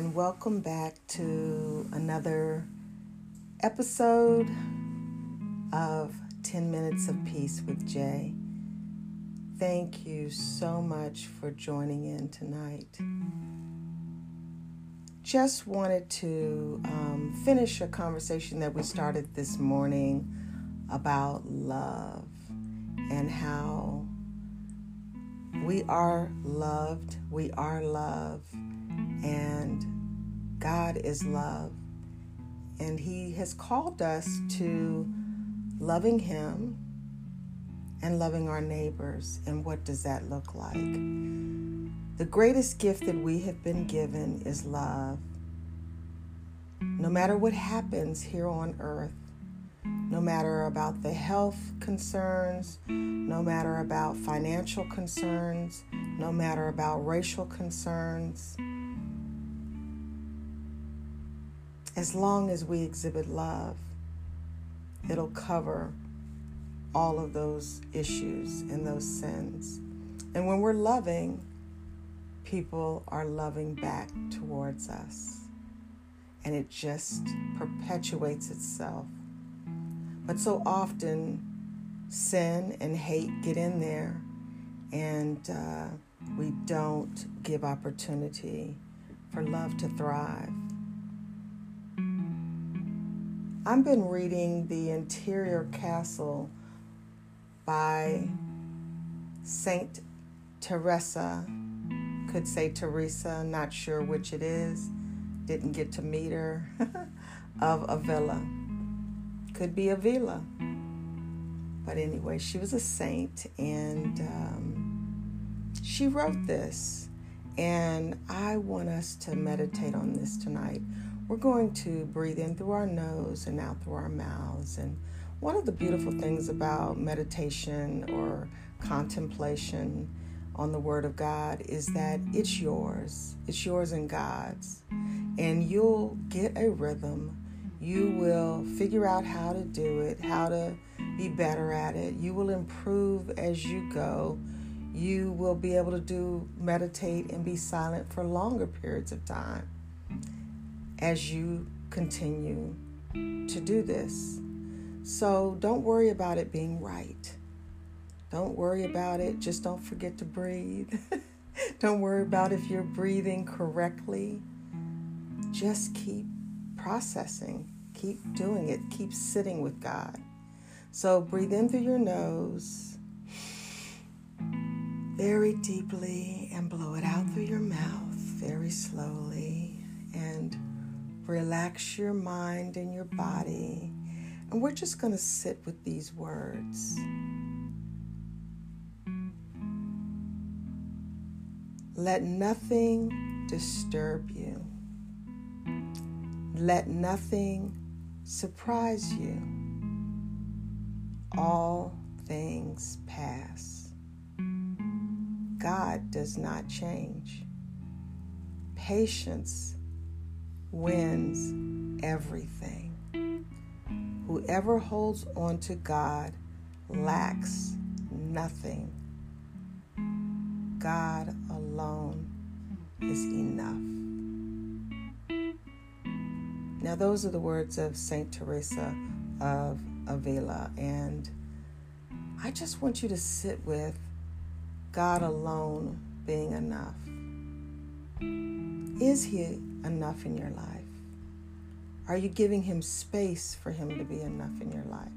and welcome back to another episode of 10 Minutes of Peace with Jay. Thank you so much for joining in tonight. Just wanted to um, finish a conversation that we started this morning about love and how we are loved, we are love, and God is love. And He has called us to loving Him and loving our neighbors. And what does that look like? The greatest gift that we have been given is love. No matter what happens here on earth, no matter about the health concerns, no matter about financial concerns, no matter about racial concerns, as long as we exhibit love, it'll cover all of those issues and those sins. And when we're loving, people are loving back towards us. And it just perpetuates itself. But so often, sin and hate get in there, and uh, we don't give opportunity for love to thrive. I've been reading The Interior Castle by Saint Teresa. Could say Teresa, not sure which it is. Didn't get to meet her. of Avila. Could be Avila. But anyway, she was a saint and um, she wrote this. And I want us to meditate on this tonight. We're going to breathe in through our nose and out through our mouths. And one of the beautiful things about meditation or contemplation on the Word of God is that it's yours, it's yours and God's. And you'll get a rhythm. You will figure out how to do it, how to be better at it. You will improve as you go. You will be able to do meditate and be silent for longer periods of time as you continue to do this. So don't worry about it being right. Don't worry about it. Just don't forget to breathe. don't worry about if you're breathing correctly. Just keep processing, keep doing it, keep sitting with God. So breathe in through your nose very deeply and blow it out through your mouth very slowly. And Relax your mind and your body. And we're just going to sit with these words. Let nothing disturb you. Let nothing surprise you. All things pass. God does not change. Patience wins everything. Whoever holds on to God lacks nothing. God alone is enough. Now, those are the words of Saint Teresa of Avila, and I just want you to sit with God alone being enough. Is He enough in your life? Are you giving Him space for Him to be enough in your life?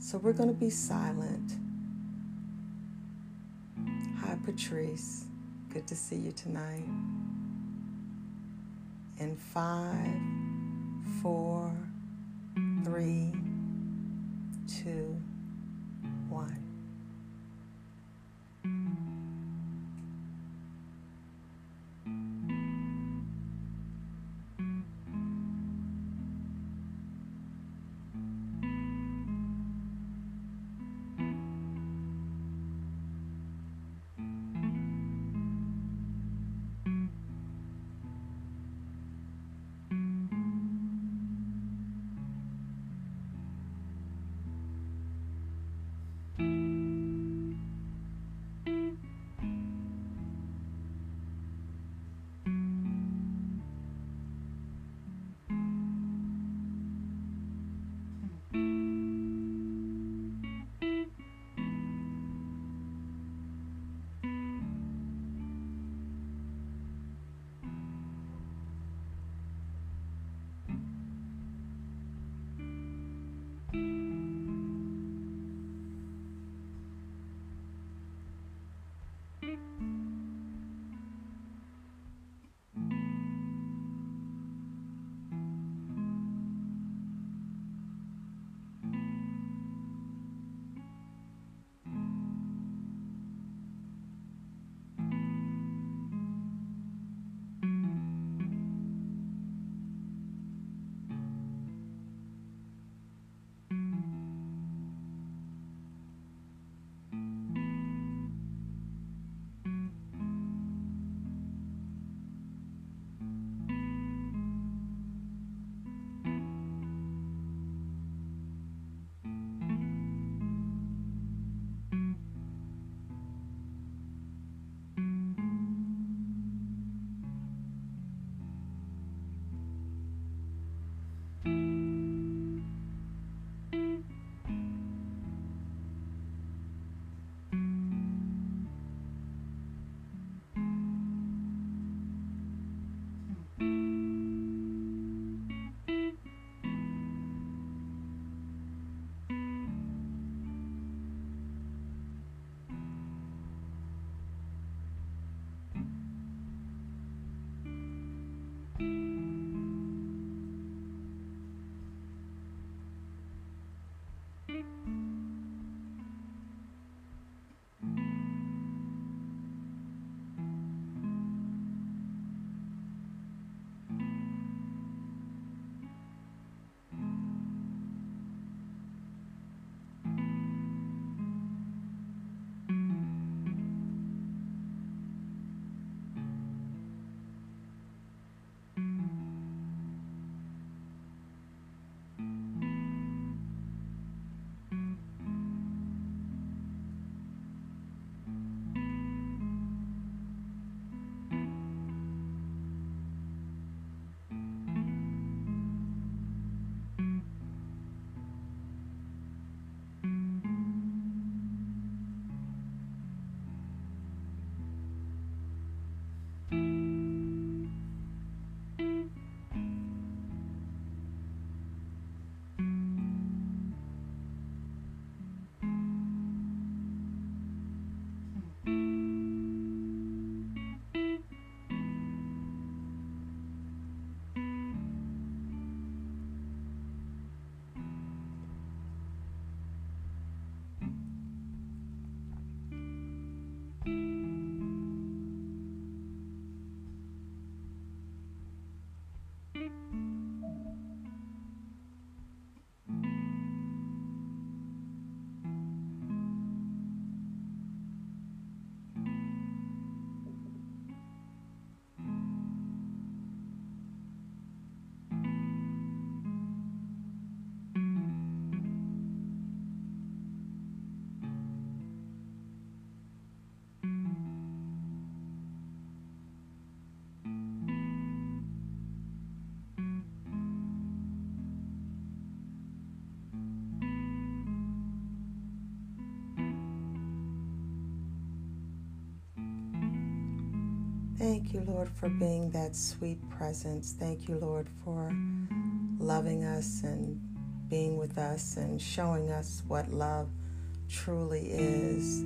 So we're going to be silent. Hi, Patrice. Good to see you tonight. In five, four, three, two, one. Thank you, Lord, for being that sweet presence. Thank you, Lord, for loving us and being with us and showing us what love truly is.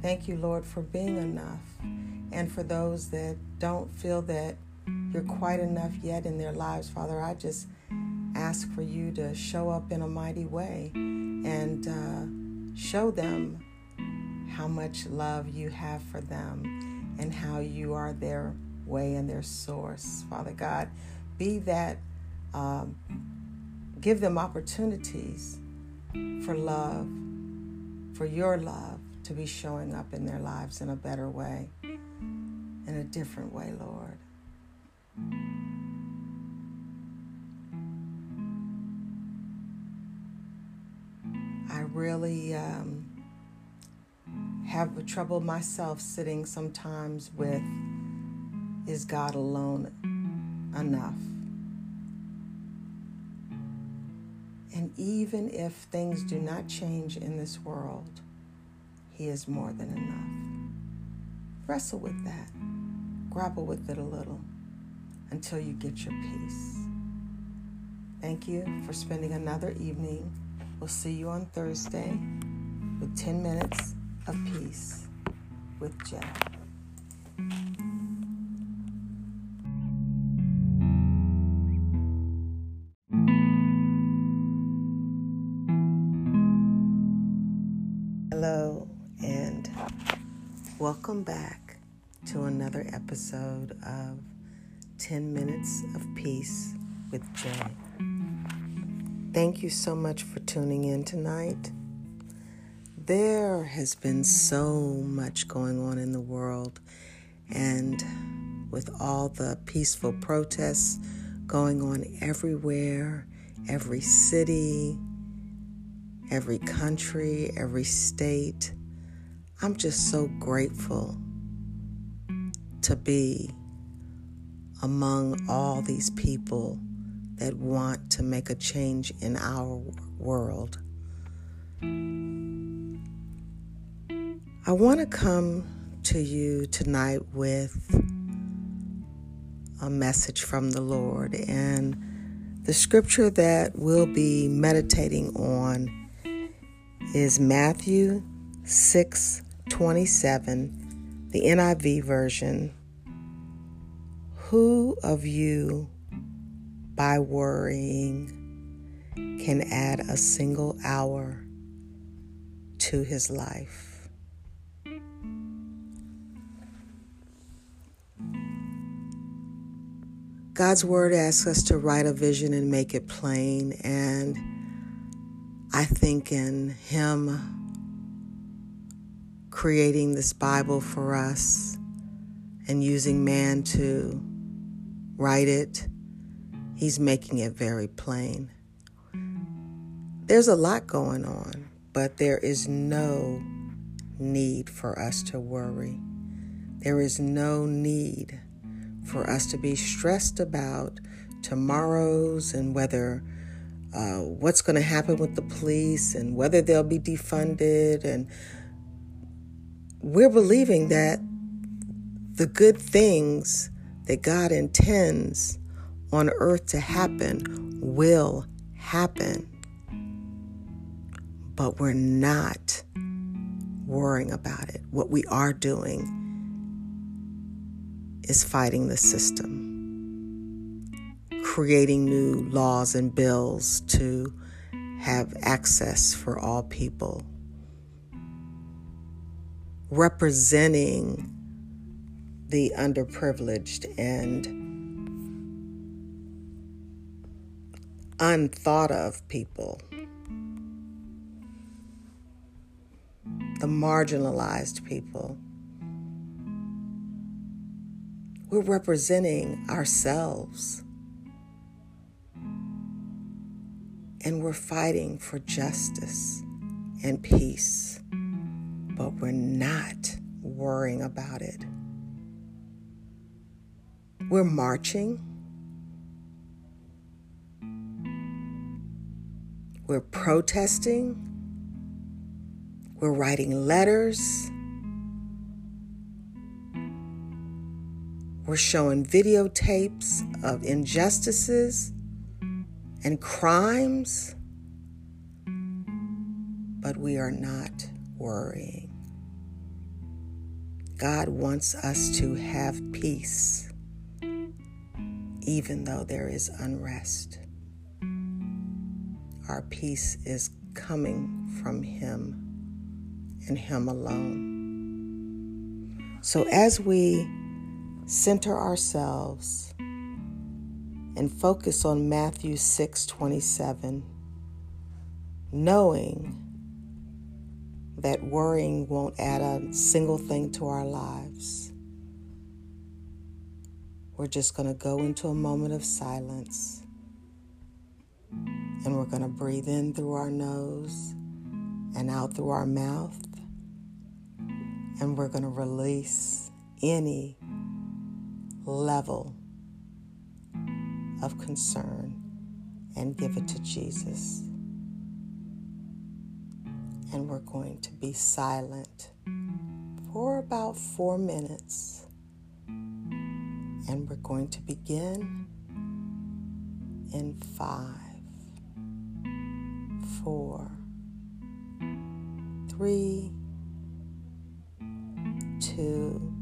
Thank you, Lord, for being enough. And for those that don't feel that you're quite enough yet in their lives, Father, I just ask for you to show up in a mighty way and uh, show them how much love you have for them and how you are their way and their source, Father God. Be that, um, give them opportunities for love, for your love to be showing up in their lives in a better way, in a different way, Lord. I really um, have trouble myself sitting sometimes with is God alone enough? And even if things do not change in this world, He is more than enough. Wrestle with that, grapple with it a little until you get your peace. Thank you for spending another evening. We'll see you on Thursday with 10 minutes of Peace with Jen. Hello, and welcome back to another episode of 10 Minutes of Peace with Jay. Thank you so much for tuning in tonight. There has been so much going on in the world, and with all the peaceful protests going on everywhere, every city, every country, every state, I'm just so grateful to be among all these people that want to make a change in our world. I want to come to you tonight with a message from the Lord. And the scripture that we'll be meditating on is Matthew 6 27, the NIV version. Who of you, by worrying, can add a single hour to his life? God's word asks us to write a vision and make it plain. And I think in Him creating this Bible for us and using man to write it, He's making it very plain. There's a lot going on, but there is no need for us to worry. There is no need for us to be stressed about tomorrows and whether uh, what's going to happen with the police and whether they'll be defunded. And we're believing that the good things that God intends on earth to happen will happen. But we're not worrying about it. What we are doing is fighting the system, creating new laws and bills to have access for all people. representing the underprivileged and unthought of people, the marginalized people. We're representing ourselves. And we're fighting for justice and peace, but we're not worrying about it. We're marching. We're protesting. We're writing letters. We're showing videotapes of injustices and crimes, but we are not worrying. God wants us to have peace, even though there is unrest. Our peace is coming from Him and Him alone. So as we center ourselves and focus on Matthew 6 27, knowing that worrying won't add a single thing to our lives. We're just going to go into a moment of silence and we're going to breathe in through our nose and out through our mouth. And we're going to release any level of concern and give it to Jesus. And we're going to be silent for about four minutes. And we're going to begin in five four, three, two,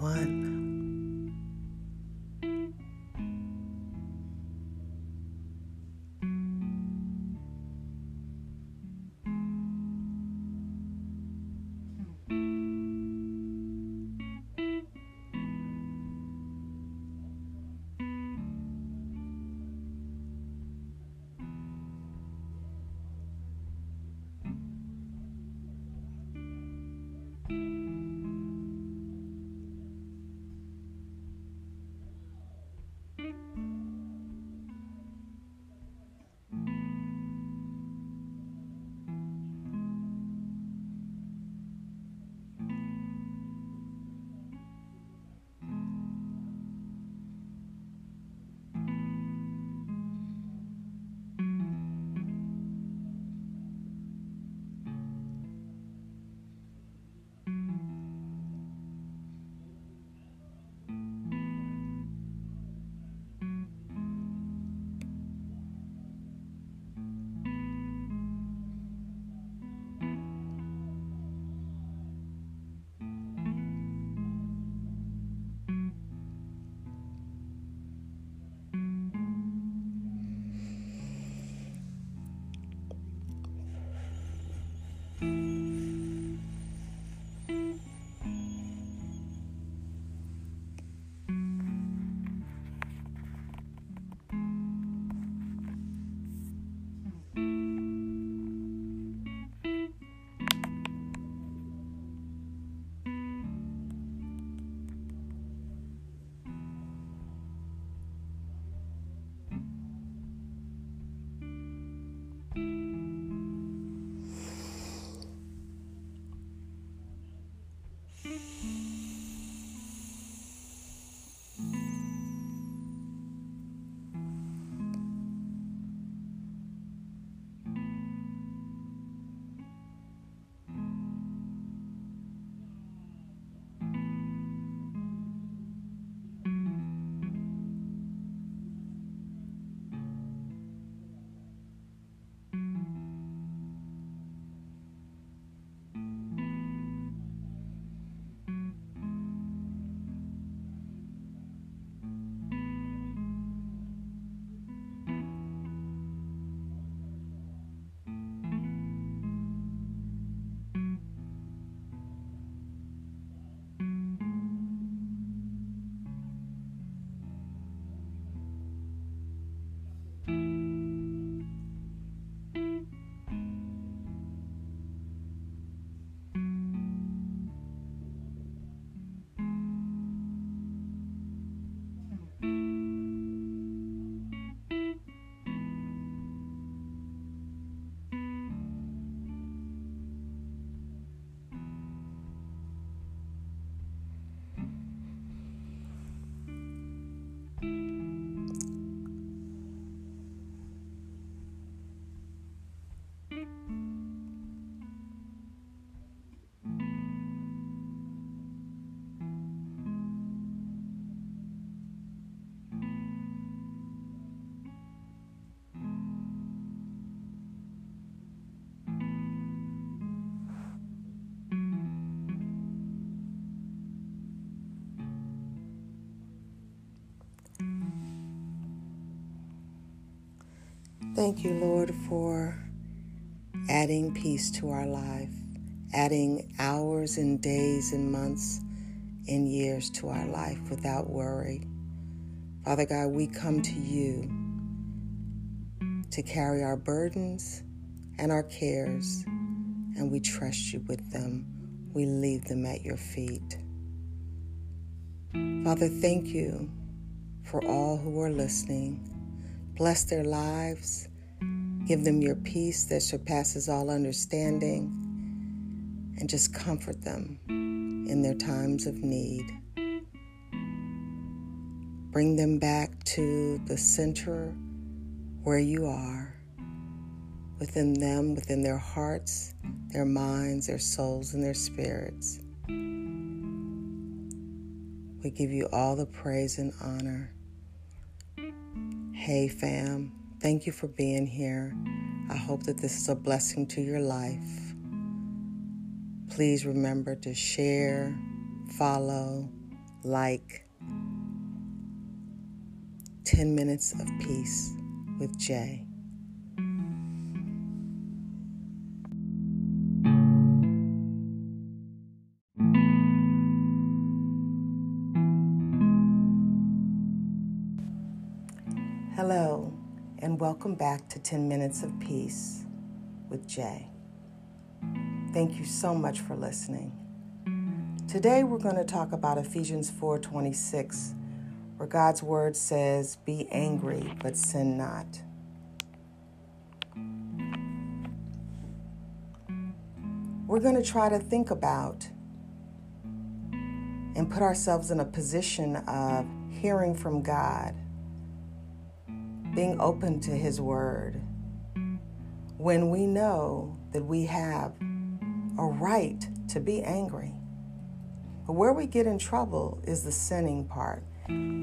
One. Thank you, Lord, for adding peace to our life, adding hours and days and months and years to our life without worry. Father God, we come to you to carry our burdens and our cares, and we trust you with them. We leave them at your feet. Father, thank you for all who are listening. Bless their lives. Give them your peace that surpasses all understanding. And just comfort them in their times of need. Bring them back to the center where you are, within them, within their hearts, their minds, their souls, and their spirits. We give you all the praise and honor. Hey, fam, thank you for being here. I hope that this is a blessing to your life. Please remember to share, follow, like 10 Minutes of Peace with Jay. Hello, and welcome back to 10 Minutes of Peace with Jay. Thank you so much for listening. Today we're going to talk about Ephesians 4:26, where God's word says, "Be angry, but sin not." We're going to try to think about and put ourselves in a position of hearing from God being open to His Word, when we know that we have a right to be angry. But where we get in trouble is the sinning part.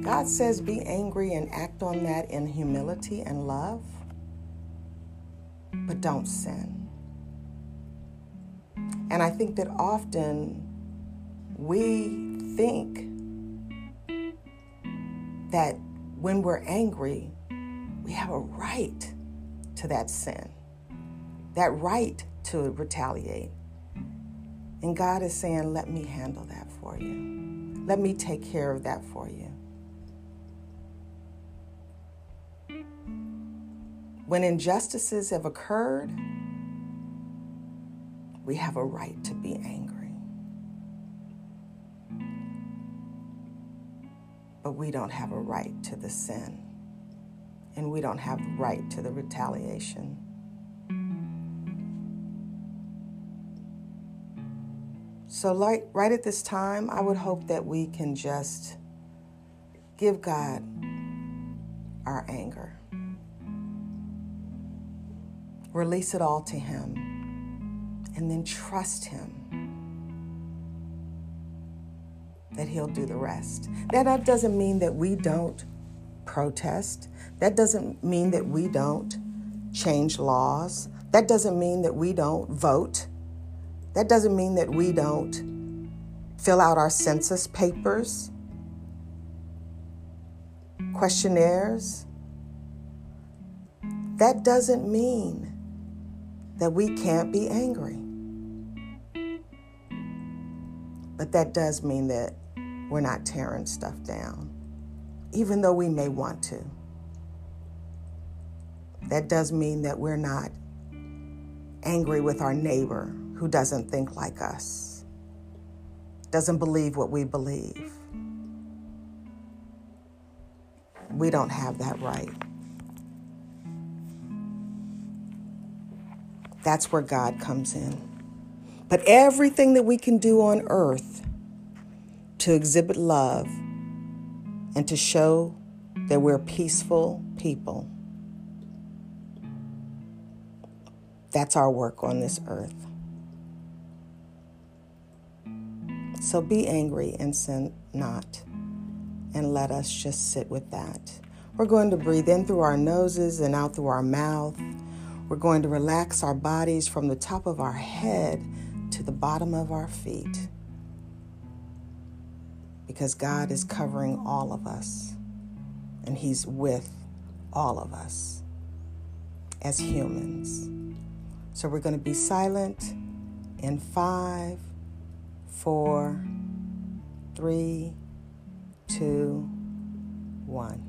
God says be angry and act on that in humility and love, but don't sin. And I think that often we think that when we're angry, we have a right to that sin, that right to retaliate. And God is saying, let me handle that for you. Let me take care of that for you. When injustices have occurred, we have a right to be angry. But we don't have a right to the sin and we don't have the right to the retaliation. So, like, right at this time, I would hope that we can just give God our anger, release it all to Him, and then trust Him that He'll do the rest. That doesn't mean that we don't protest. That doesn't mean that we don't change laws. That doesn't mean that we don't vote. That doesn't mean that we don't fill out our census papers, questionnaires. That doesn't mean that we can't be angry. But that does mean that we're not tearing stuff down even though we may want to. That does mean that we're not angry with our neighbor who doesn't think like us, doesn't believe what we believe. We don't have that right. That's where God comes in. But everything that we can do on earth to exhibit love and to show that we're peaceful people. That's our work on this earth. So be angry and sin not, and let us just sit with that. We're going to breathe in through our noses and out through our mouth. We're going to relax our bodies from the top of our head to the bottom of our feet because God is covering all of us and He's with all of us as humans. So we're going to be silent in five, four, three, two, one.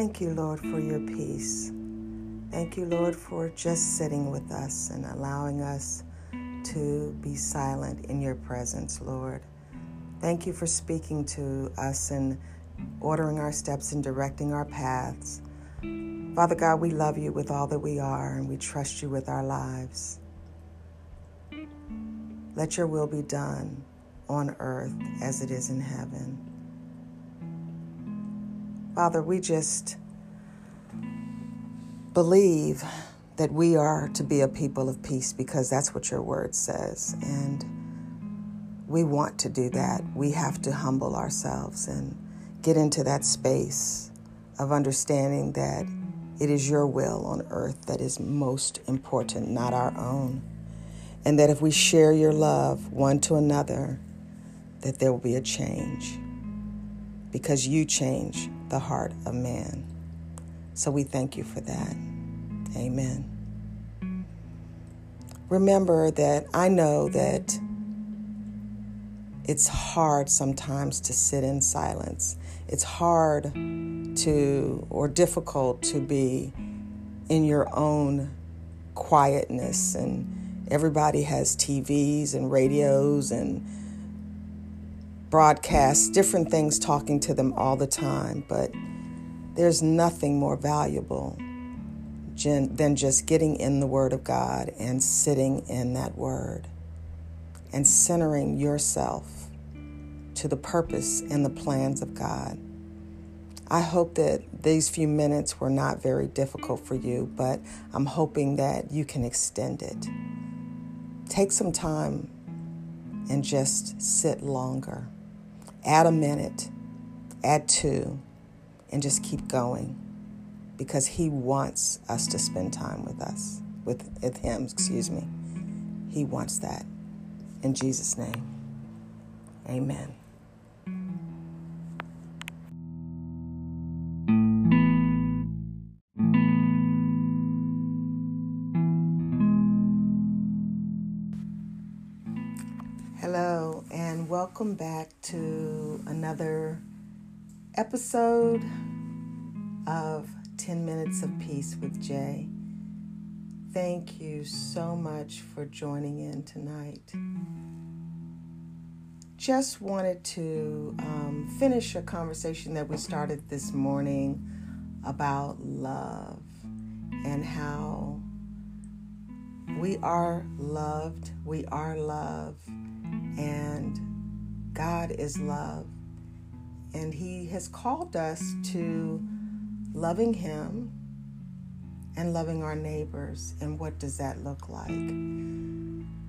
Thank you, Lord, for your peace. Thank you, Lord, for just sitting with us and allowing us to be silent in your presence, Lord. Thank you for speaking to us and ordering our steps and directing our paths. Father God, we love you with all that we are and we trust you with our lives. Let your will be done on earth as it is in heaven. Father, we just believe that we are to be a people of peace because that's what your word says. And we want to do that. We have to humble ourselves and get into that space of understanding that it is your will on earth that is most important, not our own. And that if we share your love one to another, that there will be a change because you change the heart of man. So we thank you for that. Amen. Remember that I know that it's hard sometimes to sit in silence. It's hard to, or difficult to be in your own quietness. And everybody has TVs and radios and broadcasts, different things talking to them all the time. But there's nothing more valuable than just getting in the Word of God and sitting in that Word and centering yourself to the purpose and the plans of God. I hope that these few minutes were not very difficult for you, but I'm hoping that you can extend it. Take some time and just sit longer. Add a minute, add two, and just keep going because He wants us to spend time with us, with, with Him, excuse me. He wants that. In Jesus' name, amen. Welcome back to another episode of 10 Minutes of Peace with Jay. Thank you so much for joining in tonight. Just wanted to um, finish a conversation that we started this morning about love and how we are loved, we are love, and God is love. And He has called us to loving Him and loving our neighbors. And what does that look like?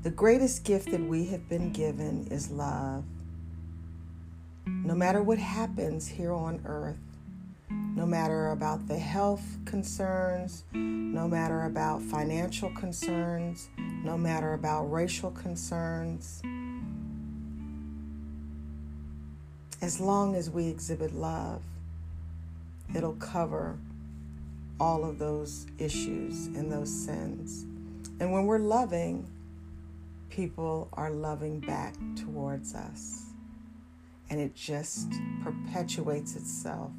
The greatest gift that we have been given is love. No matter what happens here on earth, no matter about the health concerns, no matter about financial concerns, no matter about racial concerns, as long as we exhibit love, it'll cover all of those issues and those sins. And when we're loving, people are loving back towards us. And it just perpetuates itself.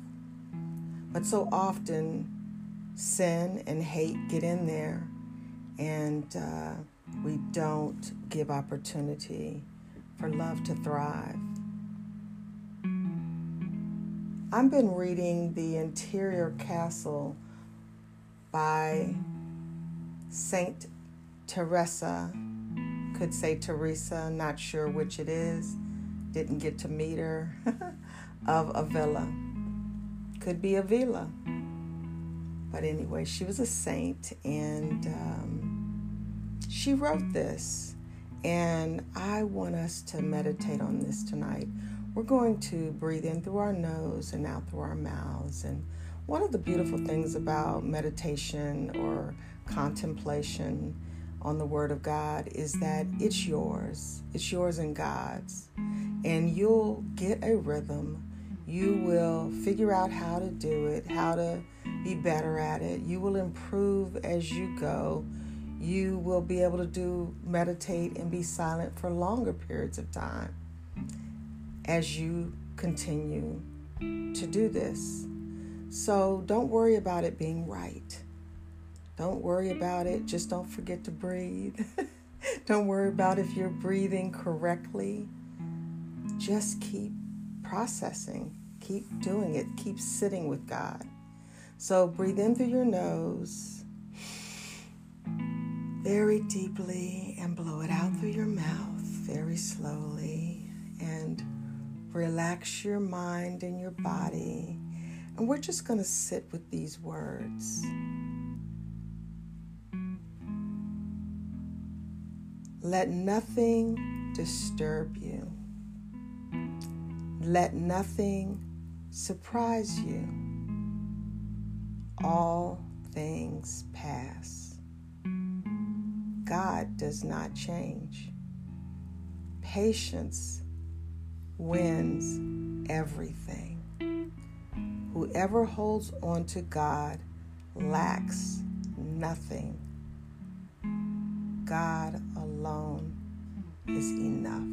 But so often, sin and hate get in there, and uh, we don't give opportunity for love to thrive. I've been reading The Interior Castle by Saint Teresa. Could say Teresa, not sure which it is. Didn't get to meet her. of Avila. Could be Avila. But anyway, she was a saint and um, she wrote this. And I want us to meditate on this tonight we're going to breathe in through our nose and out through our mouths. And one of the beautiful things about meditation or contemplation on the Word of God is that it's yours, it's yours and God's. And you'll get a rhythm. You will figure out how to do it, how to be better at it. You will improve as you go. You will be able to do meditate and be silent for longer periods of time as you continue to do this. So don't worry about it being right. Don't worry about it. Just don't forget to breathe. don't worry about if you're breathing correctly. Just keep processing. Keep doing it. Keep sitting with God. So breathe in through your nose very deeply and blow it out through your mouth very slowly and relax your mind and your body. And we're just going to sit with these words. Let nothing disturb you. Let nothing surprise you. All things pass. God does not change. Patience wins everything. Whoever holds on to God lacks nothing. God alone is enough.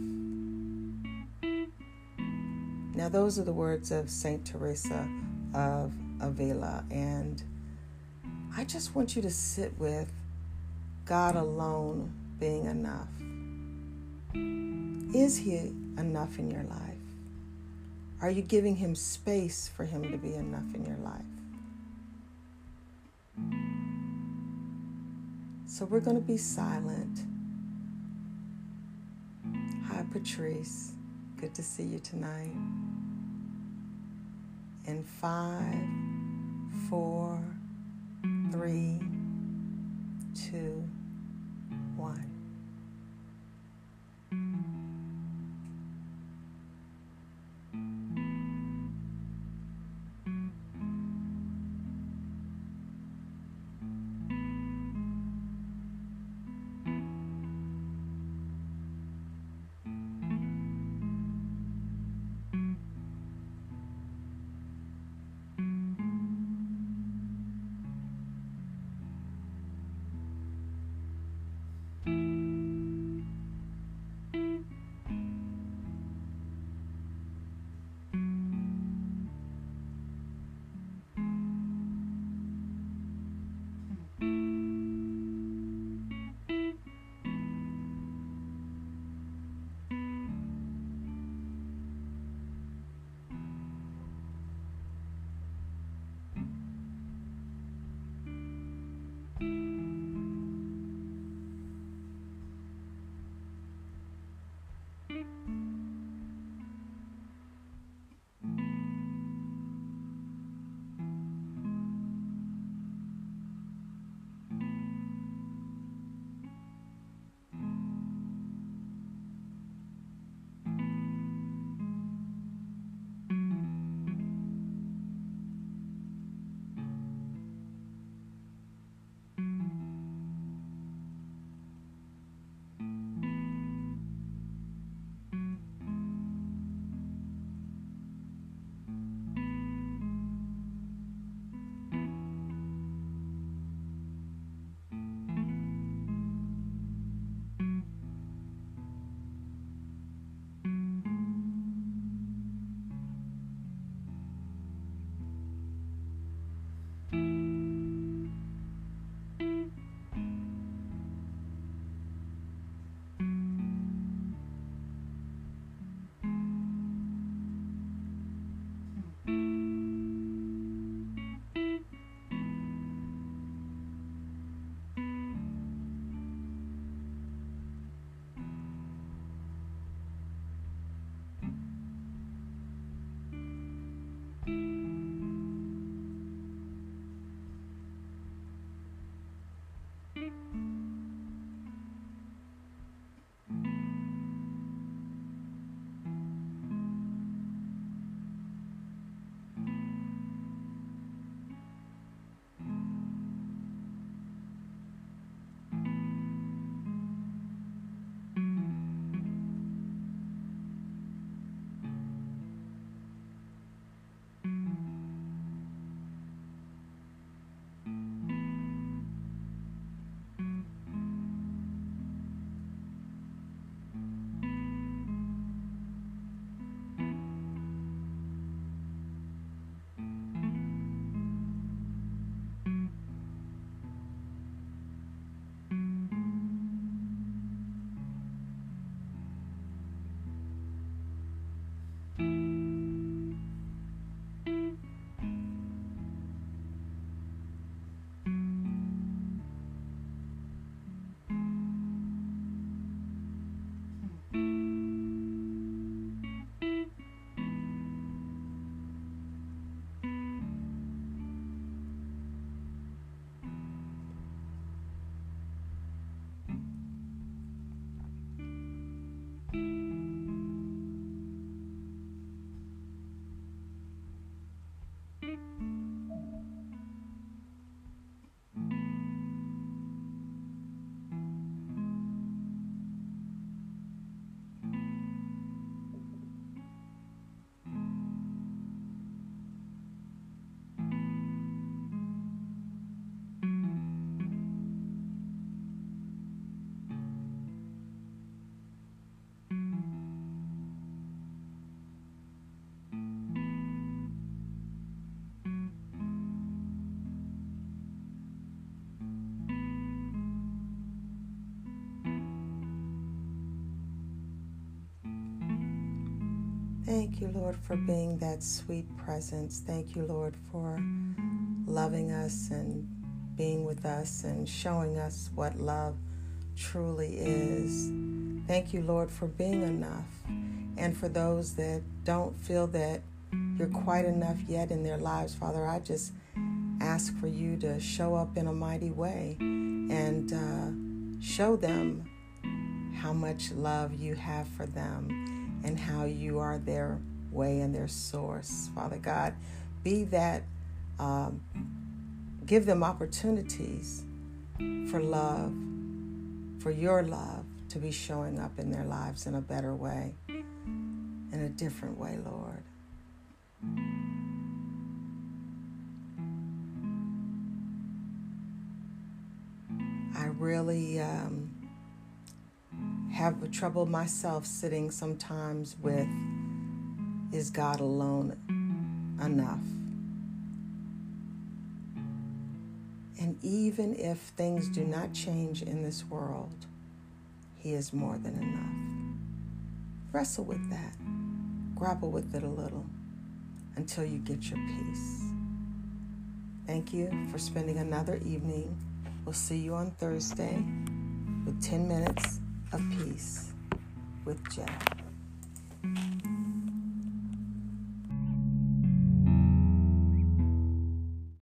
Now, those are the words of Saint Teresa of Avila, and I just want you to sit with God alone being enough. Is He enough in your life? Are you giving Him space for Him to be enough in your life? So we're going to be silent. Hi, Patrice. Good to see you tonight. In five, four, three, two, one. Thank you, Lord, for being that sweet presence. Thank you, Lord, for loving us and being with us and showing us what love truly is. Thank you, Lord, for being enough. And for those that don't feel that you're quite enough yet in their lives, Father, I just ask for you to show up in a mighty way and uh, show them how much love you have for them and how you are their way and their source, Father God. Be that, um, give them opportunities for love, for your love to be showing up in their lives in a better way, in a different way, Lord. I really um, have trouble myself sitting sometimes with is God alone enough? And even if things do not change in this world, He is more than enough. Wrestle with that, grapple with it a little until you get your peace. Thank you for spending another evening. We'll see you on Thursday with 10 minutes of Peace with Jeff.